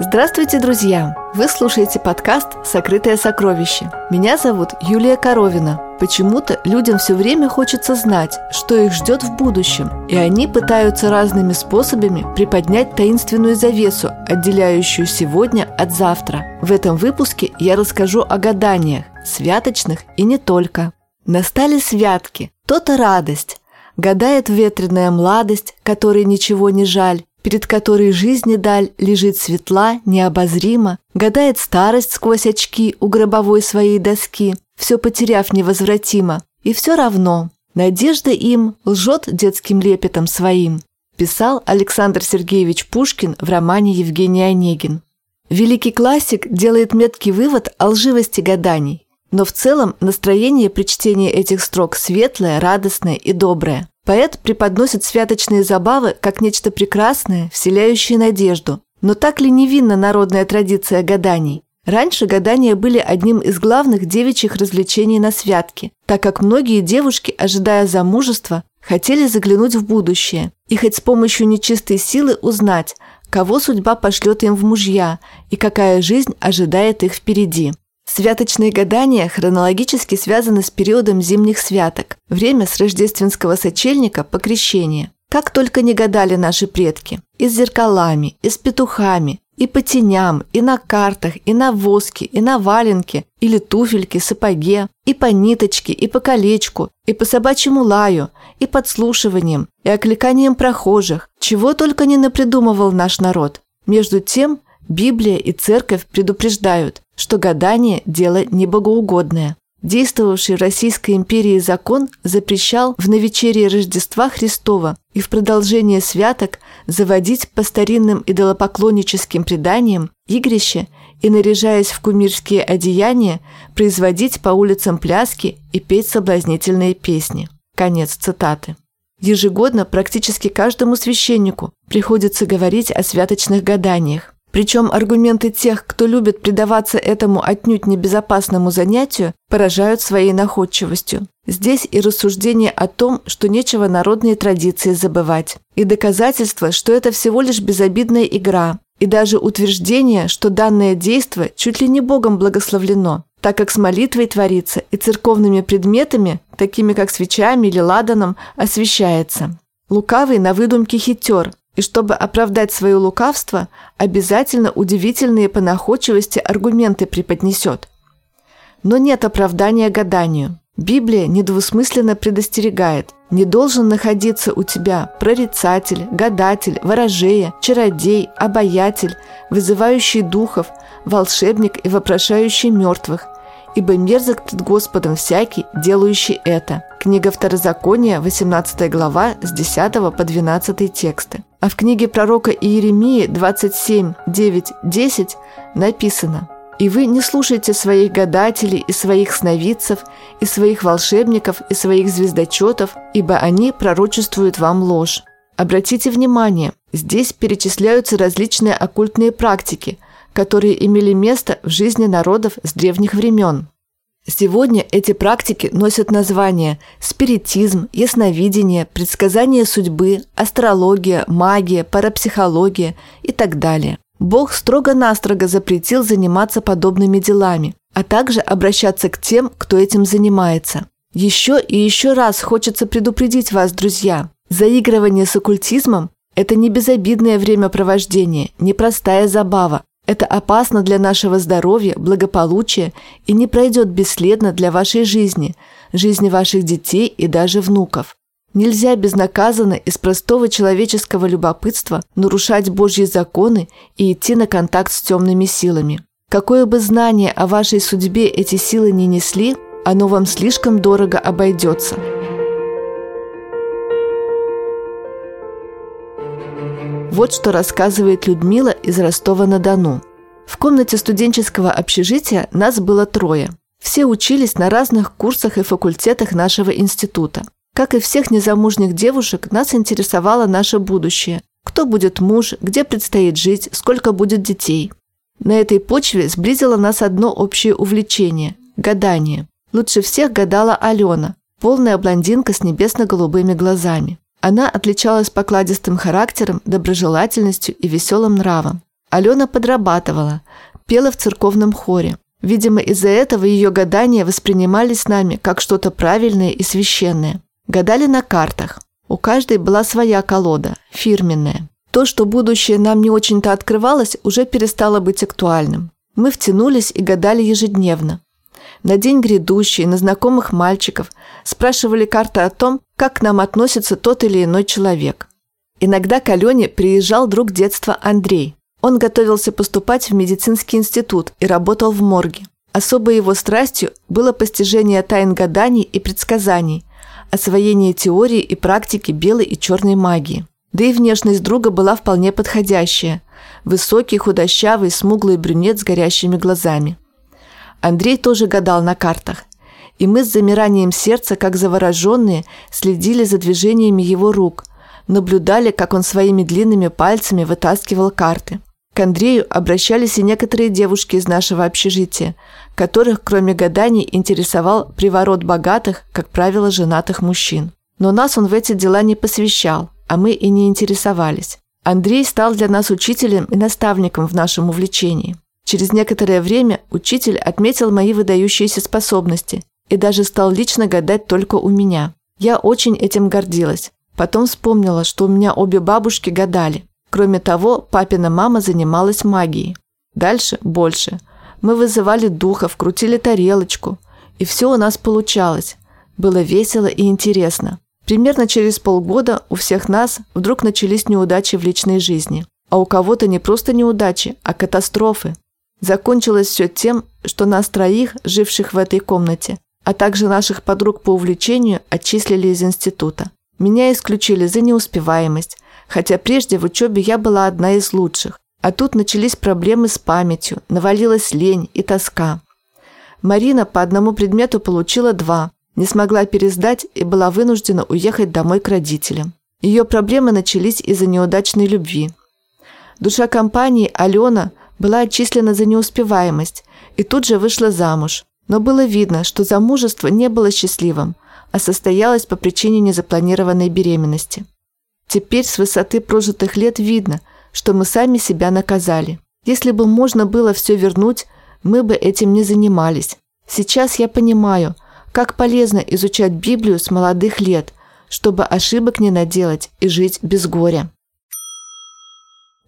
Здравствуйте, друзья! Вы слушаете подкаст «Сокрытое сокровище». Меня зовут Юлия Коровина. Почему-то людям все время хочется знать, что их ждет в будущем, и они пытаются разными способами приподнять таинственную завесу, отделяющую сегодня от завтра. В этом выпуске я расскажу о гаданиях, святочных и не только. Настали святки, то-то радость. Гадает ветреная младость, которой ничего не жаль, перед которой жизни даль лежит светла, необозрима, гадает старость сквозь очки у гробовой своей доски, все потеряв невозвратимо. И все равно, надежда им лжет детским лепетом своим, писал Александр Сергеевич Пушкин в романе Евгений Онегин. Великий классик делает меткий вывод о лживости гаданий, но в целом настроение при чтении этих строк светлое, радостное и доброе. Поэт преподносит святочные забавы как нечто прекрасное, вселяющее надежду. Но так ли невинна народная традиция гаданий? Раньше гадания были одним из главных девичьих развлечений на святке, так как многие девушки, ожидая замужества, хотели заглянуть в будущее и хоть с помощью нечистой силы узнать, кого судьба пошлет им в мужья и какая жизнь ожидает их впереди. Святочные гадания хронологически связаны с периодом зимних святок, время с рождественского сочельника по крещение. Как только не гадали наши предки. И с зеркалами, и с петухами, и по теням, и на картах, и на воске, и на валенке, или туфельке, сапоге, и по ниточке, и по колечку, и по собачьему лаю, и подслушиванием, и окликанием прохожих. Чего только не напридумывал наш народ. Между тем, Библия и Церковь предупреждают, что гадание – дело небогоугодное. Действовавший в Российской империи закон запрещал в навечерие Рождества Христова и в продолжение святок заводить по старинным идолопоклонническим преданиям игрище и, наряжаясь в кумирские одеяния, производить по улицам пляски и петь соблазнительные песни. Конец цитаты. Ежегодно практически каждому священнику приходится говорить о святочных гаданиях. Причем аргументы тех, кто любит предаваться этому отнюдь небезопасному занятию, поражают своей находчивостью. Здесь и рассуждение о том, что нечего народные традиции забывать, и доказательство, что это всего лишь безобидная игра, и даже утверждение, что данное действо чуть ли не Богом благословлено, так как с молитвой творится и церковными предметами, такими как свечами или ладаном, освещается. Лукавый на выдумке хитер, и чтобы оправдать свое лукавство, обязательно удивительные по находчивости аргументы преподнесет. Но нет оправдания гаданию. Библия недвусмысленно предостерегает. Не должен находиться у тебя прорицатель, гадатель, ворожея, чародей, обаятель, вызывающий духов, волшебник и вопрошающий мертвых – ибо мерзок пред Господом всякий, делающий это». Книга Второзакония, 18 глава, с 10 по 12 тексты. А в книге пророка Иеремии 27, 9, 10 написано «И вы не слушайте своих гадателей и своих сновидцев, и своих волшебников, и своих звездочетов, ибо они пророчествуют вам ложь». Обратите внимание, здесь перечисляются различные оккультные практики – которые имели место в жизни народов с древних времен. Сегодня эти практики носят названия спиритизм, ясновидение, предсказание судьбы, астрология, магия, парапсихология и так далее. Бог строго-настрого запретил заниматься подобными делами, а также обращаться к тем, кто этим занимается. Еще и еще раз хочется предупредить вас, друзья. Заигрывание с оккультизмом – это не безобидное времяпровождение, не простая забава, это опасно для нашего здоровья, благополучия и не пройдет бесследно для вашей жизни, жизни ваших детей и даже внуков. Нельзя безнаказанно из простого человеческого любопытства нарушать Божьи законы и идти на контакт с темными силами. Какое бы знание о вашей судьбе эти силы не несли, оно вам слишком дорого обойдется. Вот что рассказывает Людмила из Ростова-на-Дону. В комнате студенческого общежития нас было трое. Все учились на разных курсах и факультетах нашего института. Как и всех незамужних девушек, нас интересовало наше будущее. Кто будет муж, где предстоит жить, сколько будет детей. На этой почве сблизило нас одно общее увлечение – гадание. Лучше всех гадала Алена, полная блондинка с небесно-голубыми глазами. Она отличалась покладистым характером, доброжелательностью и веселым нравом. Алена подрабатывала, пела в церковном хоре. Видимо, из-за этого ее гадания воспринимались нами как что-то правильное и священное. Гадали на картах. У каждой была своя колода, фирменная. То, что будущее нам не очень-то открывалось, уже перестало быть актуальным. Мы втянулись и гадали ежедневно. На день грядущий, на знакомых мальчиков, спрашивали карты о том, как к нам относится тот или иной человек. Иногда к Алене приезжал друг детства Андрей. Он готовился поступать в медицинский институт и работал в морге. Особой его страстью было постижение тайн гаданий и предсказаний, освоение теории и практики белой и черной магии. Да и внешность друга была вполне подходящая. Высокий, худощавый, смуглый брюнет с горящими глазами. Андрей тоже гадал на картах. И мы с замиранием сердца, как завороженные, следили за движениями его рук, наблюдали, как он своими длинными пальцами вытаскивал карты. К Андрею обращались и некоторые девушки из нашего общежития, которых, кроме гаданий, интересовал приворот богатых, как правило, женатых мужчин. Но нас он в эти дела не посвящал, а мы и не интересовались. Андрей стал для нас учителем и наставником в нашем увлечении. Через некоторое время учитель отметил мои выдающиеся способности и даже стал лично гадать только у меня. Я очень этим гордилась. Потом вспомнила, что у меня обе бабушки гадали. Кроме того, папина мама занималась магией. Дальше больше. Мы вызывали духов, крутили тарелочку. И все у нас получалось. Было весело и интересно. Примерно через полгода у всех нас вдруг начались неудачи в личной жизни. А у кого-то не просто неудачи, а катастрофы. Закончилось все тем, что нас троих, живших в этой комнате, а также наших подруг по увлечению, отчислили из института. Меня исключили за неуспеваемость, хотя прежде в учебе я была одна из лучших. А тут начались проблемы с памятью, навалилась лень и тоска. Марина по одному предмету получила два, не смогла пересдать и была вынуждена уехать домой к родителям. Ее проблемы начались из-за неудачной любви. Душа компании Алена была отчислена за неуспеваемость и тут же вышла замуж. Но было видно, что замужество не было счастливым, а состоялось по причине незапланированной беременности. Теперь с высоты прожитых лет видно, что мы сами себя наказали. Если бы можно было все вернуть, мы бы этим не занимались. Сейчас я понимаю, как полезно изучать Библию с молодых лет, чтобы ошибок не наделать и жить без горя.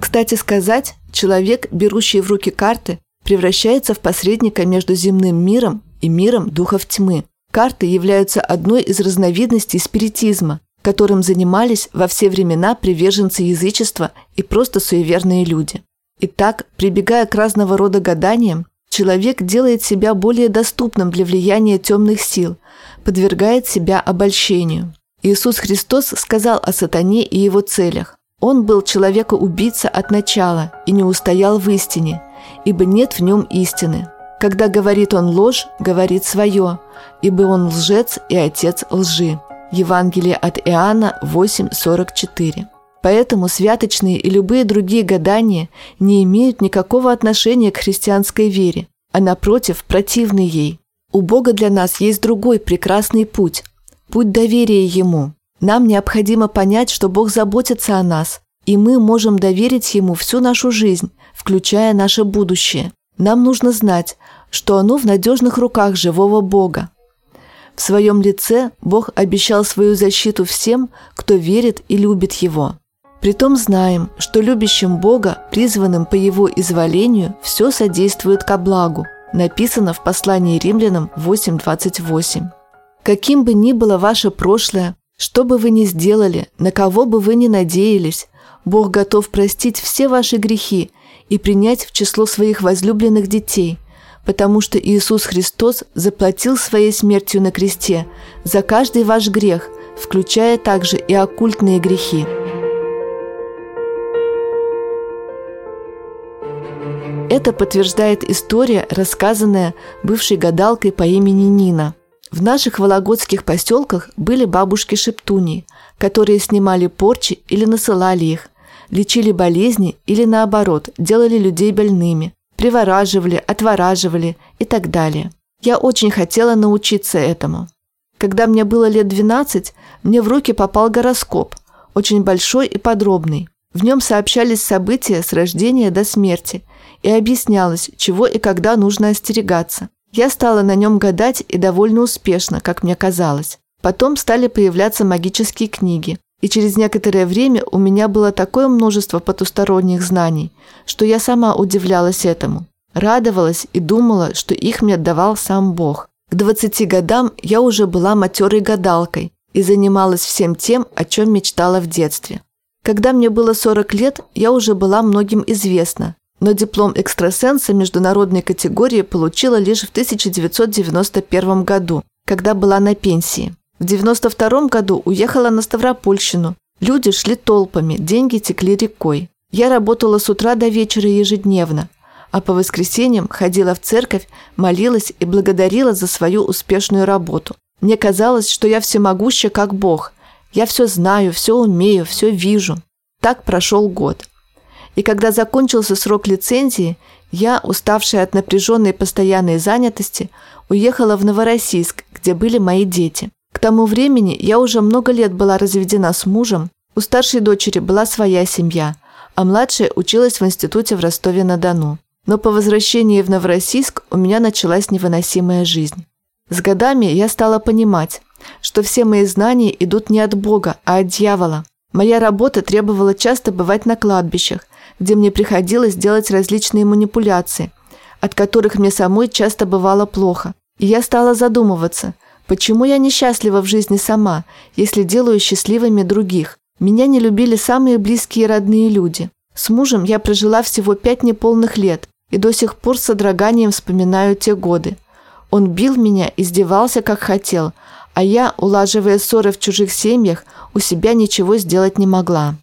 Кстати сказать, человек, берущий в руки карты, превращается в посредника между земным миром и миром духов тьмы. Карты являются одной из разновидностей спиритизма, которым занимались во все времена приверженцы язычества и просто суеверные люди. Итак, прибегая к разного рода гаданиям, человек делает себя более доступным для влияния темных сил, подвергает себя обольщению. Иисус Христос сказал о сатане и его целях. Он был человека-убийца от начала и не устоял в истине, ибо нет в нем истины. Когда говорит он ложь, говорит свое, ибо он лжец и отец лжи. Евангелие от Иоанна 8.44. Поэтому святочные и любые другие гадания не имеют никакого отношения к христианской вере, а напротив, противны ей. У Бога для нас есть другой прекрасный путь – путь доверия Ему. Нам необходимо понять, что Бог заботится о нас, и мы можем доверить Ему всю нашу жизнь, включая наше будущее. Нам нужно знать, что оно в надежных руках живого Бога, в своем лице Бог обещал свою защиту всем, кто верит и любит Его. Притом знаем, что любящим Бога, призванным по Его изволению, все содействует ко благу, написано в послании римлянам 8.28. Каким бы ни было ваше прошлое, что бы вы ни сделали, на кого бы вы ни надеялись, Бог готов простить все ваши грехи и принять в число своих возлюбленных детей – потому что Иисус Христос заплатил своей смертью на кресте за каждый ваш грех, включая также и оккультные грехи. Это подтверждает история, рассказанная бывшей гадалкой по имени Нина. В наших вологодских поселках были бабушки-шептуни, которые снимали порчи или насылали их, лечили болезни или наоборот, делали людей больными привораживали, отвораживали и так далее. Я очень хотела научиться этому. Когда мне было лет 12, мне в руки попал гороскоп, очень большой и подробный. В нем сообщались события с рождения до смерти и объяснялось, чего и когда нужно остерегаться. Я стала на нем гадать и довольно успешно, как мне казалось. Потом стали появляться магические книги, и через некоторое время у меня было такое множество потусторонних знаний, что я сама удивлялась этому. Радовалась и думала, что их мне давал сам Бог. К 20 годам я уже была матерой гадалкой и занималась всем тем, о чем мечтала в детстве. Когда мне было 40 лет, я уже была многим известна, но диплом экстрасенса международной категории получила лишь в 1991 году, когда была на пенсии. В 1992 году уехала на Ставропольщину. Люди шли толпами, деньги текли рекой. Я работала с утра до вечера ежедневно, а по воскресеньям ходила в церковь, молилась и благодарила за свою успешную работу. Мне казалось, что я всемогуща, как Бог. Я все знаю, все умею, все вижу. Так прошел год. И когда закончился срок лицензии, я, уставшая от напряженной постоянной занятости, уехала в Новороссийск, где были мои дети. К тому времени я уже много лет была разведена с мужем, у старшей дочери была своя семья, а младшая училась в институте в Ростове-на-Дону. Но по возвращении в Новороссийск у меня началась невыносимая жизнь. С годами я стала понимать, что все мои знания идут не от Бога, а от дьявола. Моя работа требовала часто бывать на кладбищах, где мне приходилось делать различные манипуляции, от которых мне самой часто бывало плохо. И я стала задумываться, почему я несчастлива в жизни сама, если делаю счастливыми других. Меня не любили самые близкие и родные люди. С мужем я прожила всего пять неполных лет и до сих пор с содроганием вспоминаю те годы. Он бил меня, издевался как хотел, а я, улаживая ссоры в чужих семьях, у себя ничего сделать не могла.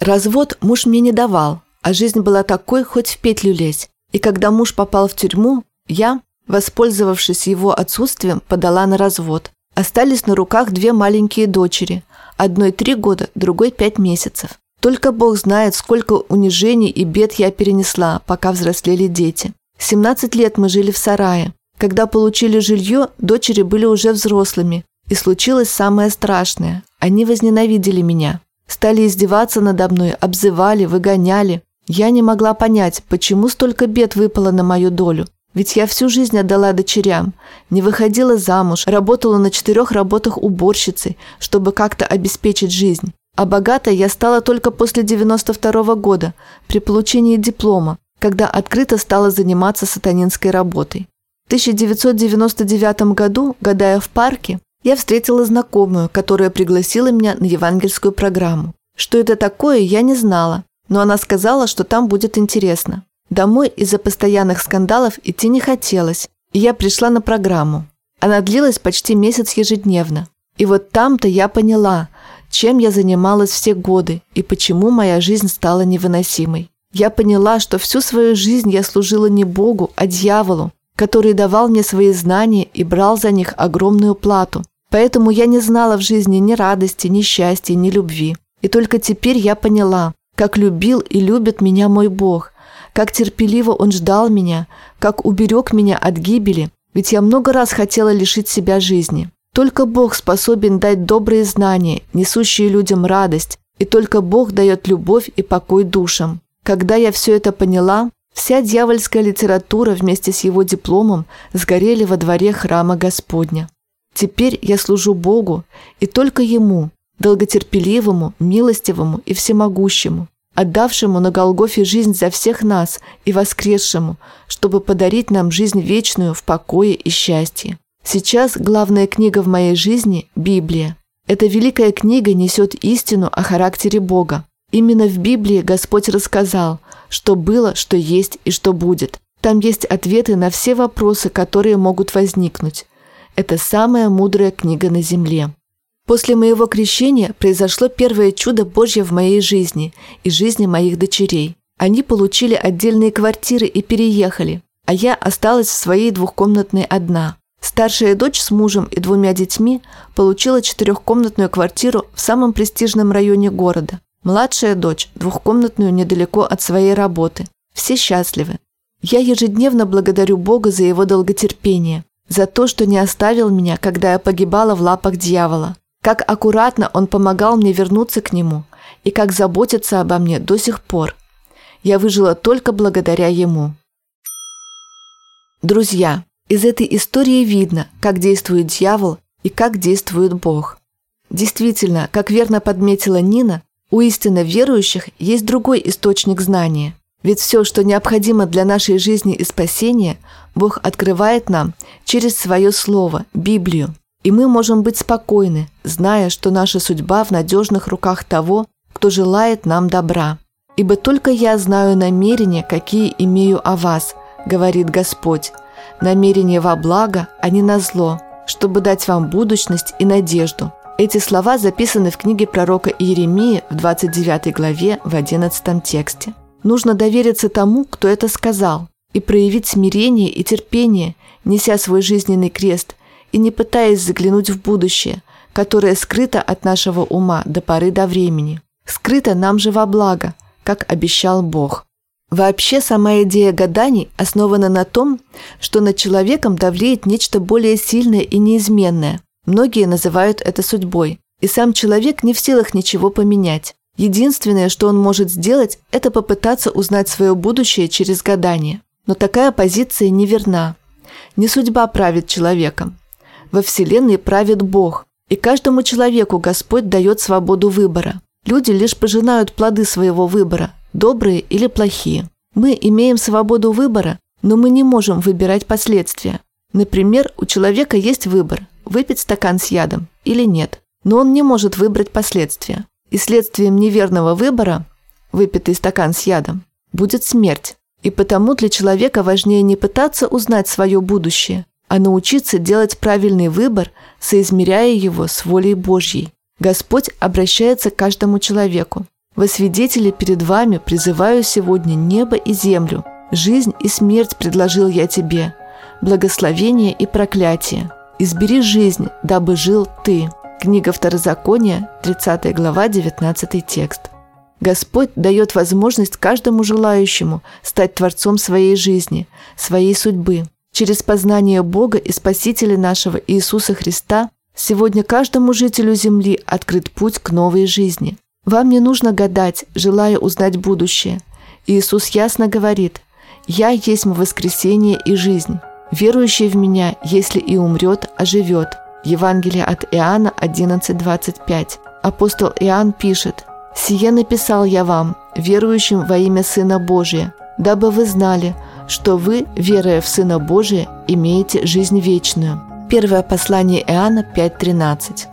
Развод муж мне не давал, а жизнь была такой, хоть в петлю лезь. И когда муж попал в тюрьму, я, воспользовавшись его отсутствием, подала на развод. Остались на руках две маленькие дочери. Одной три года, другой пять месяцев. Только Бог знает, сколько унижений и бед я перенесла, пока взрослели дети. 17 лет мы жили в сарае. Когда получили жилье, дочери были уже взрослыми. И случилось самое страшное. Они возненавидели меня. Стали издеваться надо мной, обзывали, выгоняли. Я не могла понять, почему столько бед выпало на мою долю. Ведь я всю жизнь отдала дочерям, не выходила замуж, работала на четырех работах уборщицей, чтобы как-то обеспечить жизнь. А богатой я стала только после 92 -го года, при получении диплома, когда открыто стала заниматься сатанинской работой. В 1999 году, гадая в парке, я встретила знакомую, которая пригласила меня на евангельскую программу. Что это такое, я не знала, но она сказала, что там будет интересно. Домой из-за постоянных скандалов идти не хотелось, и я пришла на программу. Она длилась почти месяц ежедневно. И вот там-то я поняла, чем я занималась все годы и почему моя жизнь стала невыносимой. Я поняла, что всю свою жизнь я служила не Богу, а дьяволу, который давал мне свои знания и брал за них огромную плату. Поэтому я не знала в жизни ни радости, ни счастья, ни любви. И только теперь я поняла, как любил и любит меня мой Бог, как терпеливо Он ждал меня, как уберег меня от гибели, ведь я много раз хотела лишить себя жизни. Только Бог способен дать добрые знания, несущие людям радость, и только Бог дает любовь и покой душам. Когда я все это поняла, вся дьявольская литература вместе с его дипломом сгорели во дворе храма Господня. Теперь я служу Богу и только Ему, долготерпеливому, милостивому и всемогущему, отдавшему на Голгофе жизнь за всех нас и воскресшему, чтобы подарить нам жизнь вечную в покое и счастье. Сейчас главная книга в моей жизни – Библия. Эта великая книга несет истину о характере Бога. Именно в Библии Господь рассказал, что было, что есть и что будет. Там есть ответы на все вопросы, которые могут возникнуть. Это самая мудрая книга на земле. После моего крещения произошло первое чудо Божье в моей жизни и жизни моих дочерей. Они получили отдельные квартиры и переехали, а я осталась в своей двухкомнатной одна. Старшая дочь с мужем и двумя детьми получила четырехкомнатную квартиру в самом престижном районе города. Младшая дочь – двухкомнатную недалеко от своей работы. Все счастливы. Я ежедневно благодарю Бога за его долготерпение, за то, что не оставил меня, когда я погибала в лапах дьявола. Как аккуратно он помогал мне вернуться к нему, и как заботится обо мне до сих пор. Я выжила только благодаря ему. Друзья, из этой истории видно, как действует дьявол и как действует Бог. Действительно, как верно подметила Нина, у истинно верующих есть другой источник знания. Ведь все, что необходимо для нашей жизни и спасения, Бог открывает нам через свое Слово, Библию. И мы можем быть спокойны, зная, что наша судьба в надежных руках того, кто желает нам добра. «Ибо только я знаю намерения, какие имею о вас», — говорит Господь, «намерения во благо, а не на зло, чтобы дать вам будущность и надежду». Эти слова записаны в книге пророка Иеремии в 29 главе в 11 тексте. Нужно довериться тому, кто это сказал, и проявить смирение и терпение, неся свой жизненный крест и не пытаясь заглянуть в будущее, которое скрыто от нашего ума до поры до времени. Скрыто нам же во благо, как обещал Бог. Вообще сама идея гаданий основана на том, что над человеком давлеет нечто более сильное и неизменное. Многие называют это судьбой. И сам человек не в силах ничего поменять. Единственное, что он может сделать, это попытаться узнать свое будущее через гадание. Но такая позиция неверна. Не судьба правит человеком. Во Вселенной правит Бог, и каждому человеку Господь дает свободу выбора. Люди лишь пожинают плоды своего выбора, добрые или плохие. Мы имеем свободу выбора, но мы не можем выбирать последствия. Например, у человека есть выбор – выпить стакан с ядом или нет, но он не может выбрать последствия. И следствием неверного выбора, выпитый стакан с ядом, будет смерть. И потому для человека важнее не пытаться узнать свое будущее, а научиться делать правильный выбор, соизмеряя его с волей Божьей. Господь обращается к каждому человеку. Во свидетели перед вами призываю сегодня небо и землю. Жизнь и смерть предложил я тебе, благословение и проклятие. Избери жизнь, дабы жил ты. Книга Второзакония, 30 глава, 19 текст. Господь дает возможность каждому желающему стать творцом своей жизни, своей судьбы. Через познание Бога и Спасителя нашего Иисуса Христа сегодня каждому жителю Земли открыт путь к новой жизни. Вам не нужно гадать, желая узнать будущее. Иисус ясно говорит «Я есть воскресение и жизнь. Верующий в Меня, если и умрет, оживет». Евангелие от Иоанна 11.25. Апостол Иоанн пишет, «Сие написал я вам, верующим во имя Сына Божия, дабы вы знали, что вы, веруя в Сына Божия, имеете жизнь вечную». Первое послание Иоанна 5.13.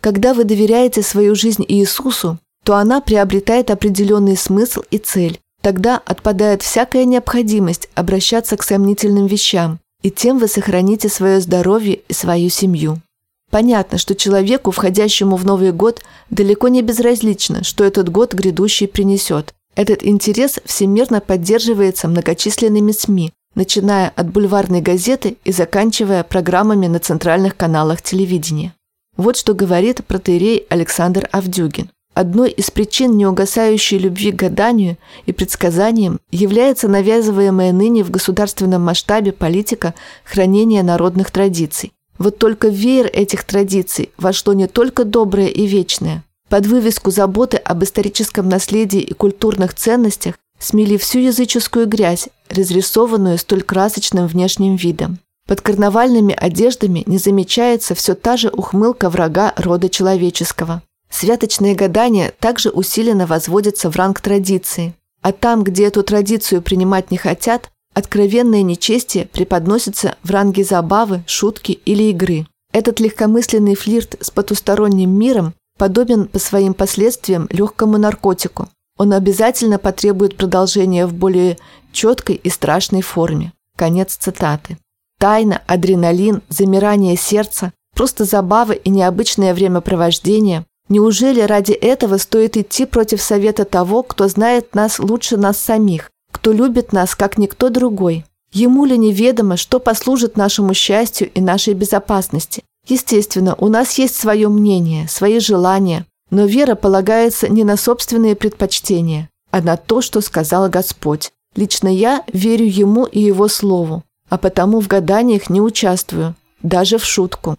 Когда вы доверяете свою жизнь Иисусу, то она приобретает определенный смысл и цель. Тогда отпадает всякая необходимость обращаться к сомнительным вещам, и тем вы сохраните свое здоровье и свою семью. Понятно, что человеку, входящему в Новый год, далеко не безразлично, что этот год грядущий принесет. Этот интерес всемирно поддерживается многочисленными СМИ, начиная от бульварной газеты и заканчивая программами на центральных каналах телевидения. Вот что говорит протеерей Александр Авдюгин. Одной из причин неугасающей любви к гаданию и предсказаниям является навязываемая ныне в государственном масштабе политика хранения народных традиций. Вот только в веер этих традиций вошло не только доброе и вечное. Под вывеску заботы об историческом наследии и культурных ценностях смели всю языческую грязь, разрисованную столь красочным внешним видом. Под карнавальными одеждами не замечается все та же ухмылка врага рода человеческого. Святочные гадания также усиленно возводятся в ранг традиции. А там, где эту традицию принимать не хотят, откровенное нечестие преподносится в ранге забавы, шутки или игры. Этот легкомысленный флирт с потусторонним миром подобен по своим последствиям легкому наркотику. Он обязательно потребует продолжения в более четкой и страшной форме. Конец цитаты. Тайна, адреналин, замирание сердца, просто забава и необычное времяпровождение Неужели ради этого стоит идти против совета того, кто знает нас лучше нас самих, кто любит нас, как никто другой? Ему ли неведомо, что послужит нашему счастью и нашей безопасности? Естественно, у нас есть свое мнение, свои желания, но вера полагается не на собственные предпочтения, а на то, что сказал Господь. Лично я верю Ему и Его Слову, а потому в гаданиях не участвую, даже в шутку.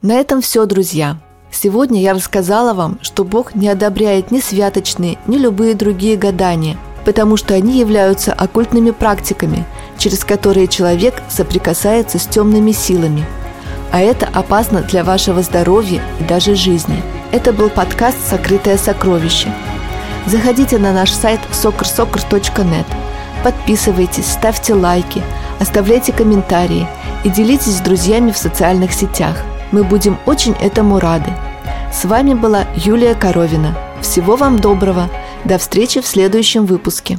На этом все, друзья. Сегодня я рассказала вам, что Бог не одобряет ни святочные, ни любые другие гадания, потому что они являются оккультными практиками, через которые человек соприкасается с темными силами. А это опасно для вашего здоровья и даже жизни. Это был подкаст «Сокрытое сокровище». Заходите на наш сайт soccer.net, подписывайтесь, ставьте лайки, оставляйте комментарии и делитесь с друзьями в социальных сетях – мы будем очень этому рады. С вами была Юлия Коровина. Всего вам доброго. До встречи в следующем выпуске.